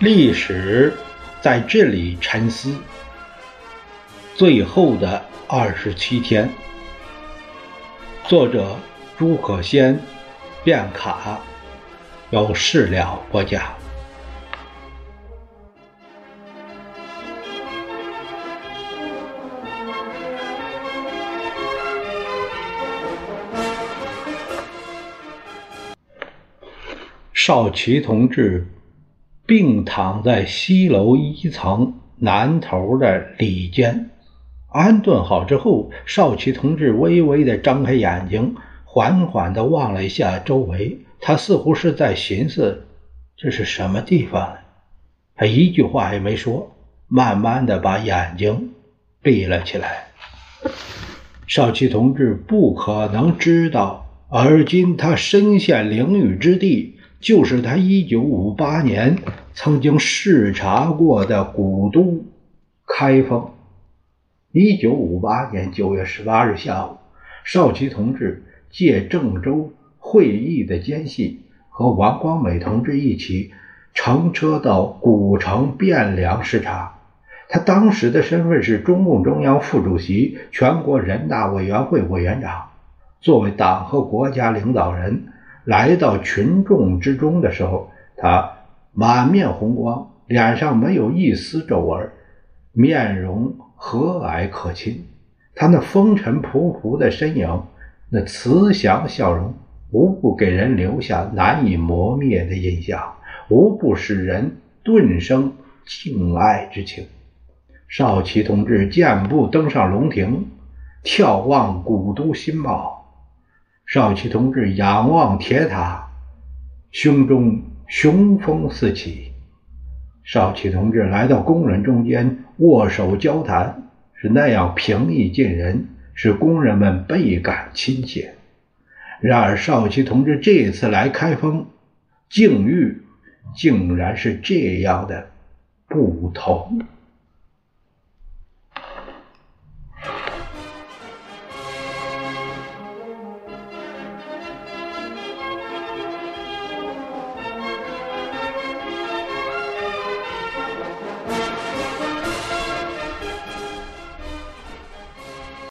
历史在这里沉思。最后的二十七天，作者朱可先，卞卡，由事了播讲。少奇同志。病躺在西楼一层南头的里间，安顿好之后，少奇同志微微的张开眼睛，缓缓的望了一下周围，他似乎是在寻思这是什么地方。他一句话也没说，慢慢的把眼睛闭了起来。少奇同志不可能知道，而今他身陷囹圄之地。就是他一九五八年曾经视察过的古都开封。一九五八年九月十八日下午，少奇同志借郑州会议的间隙，和王光美同志一起乘车到古城汴梁视察。他当时的身份是中共中央副主席、全国人大委员会委员长。作为党和国家领导人。来到群众之中的时候，他满面红光，脸上没有一丝皱纹，面容和蔼可亲。他那风尘仆仆的身影，那慈祥笑容，无不给人留下难以磨灭的印象，无不使人顿生敬爱之情。少奇同志健步登上龙庭，眺望古都新貌。少奇同志仰望铁塔，胸中雄风四起。少奇同志来到工人中间，握手交谈，是那样平易近人，使工人们倍感亲切。然而，少奇同志这次来开封，境遇竟然是这样的不同。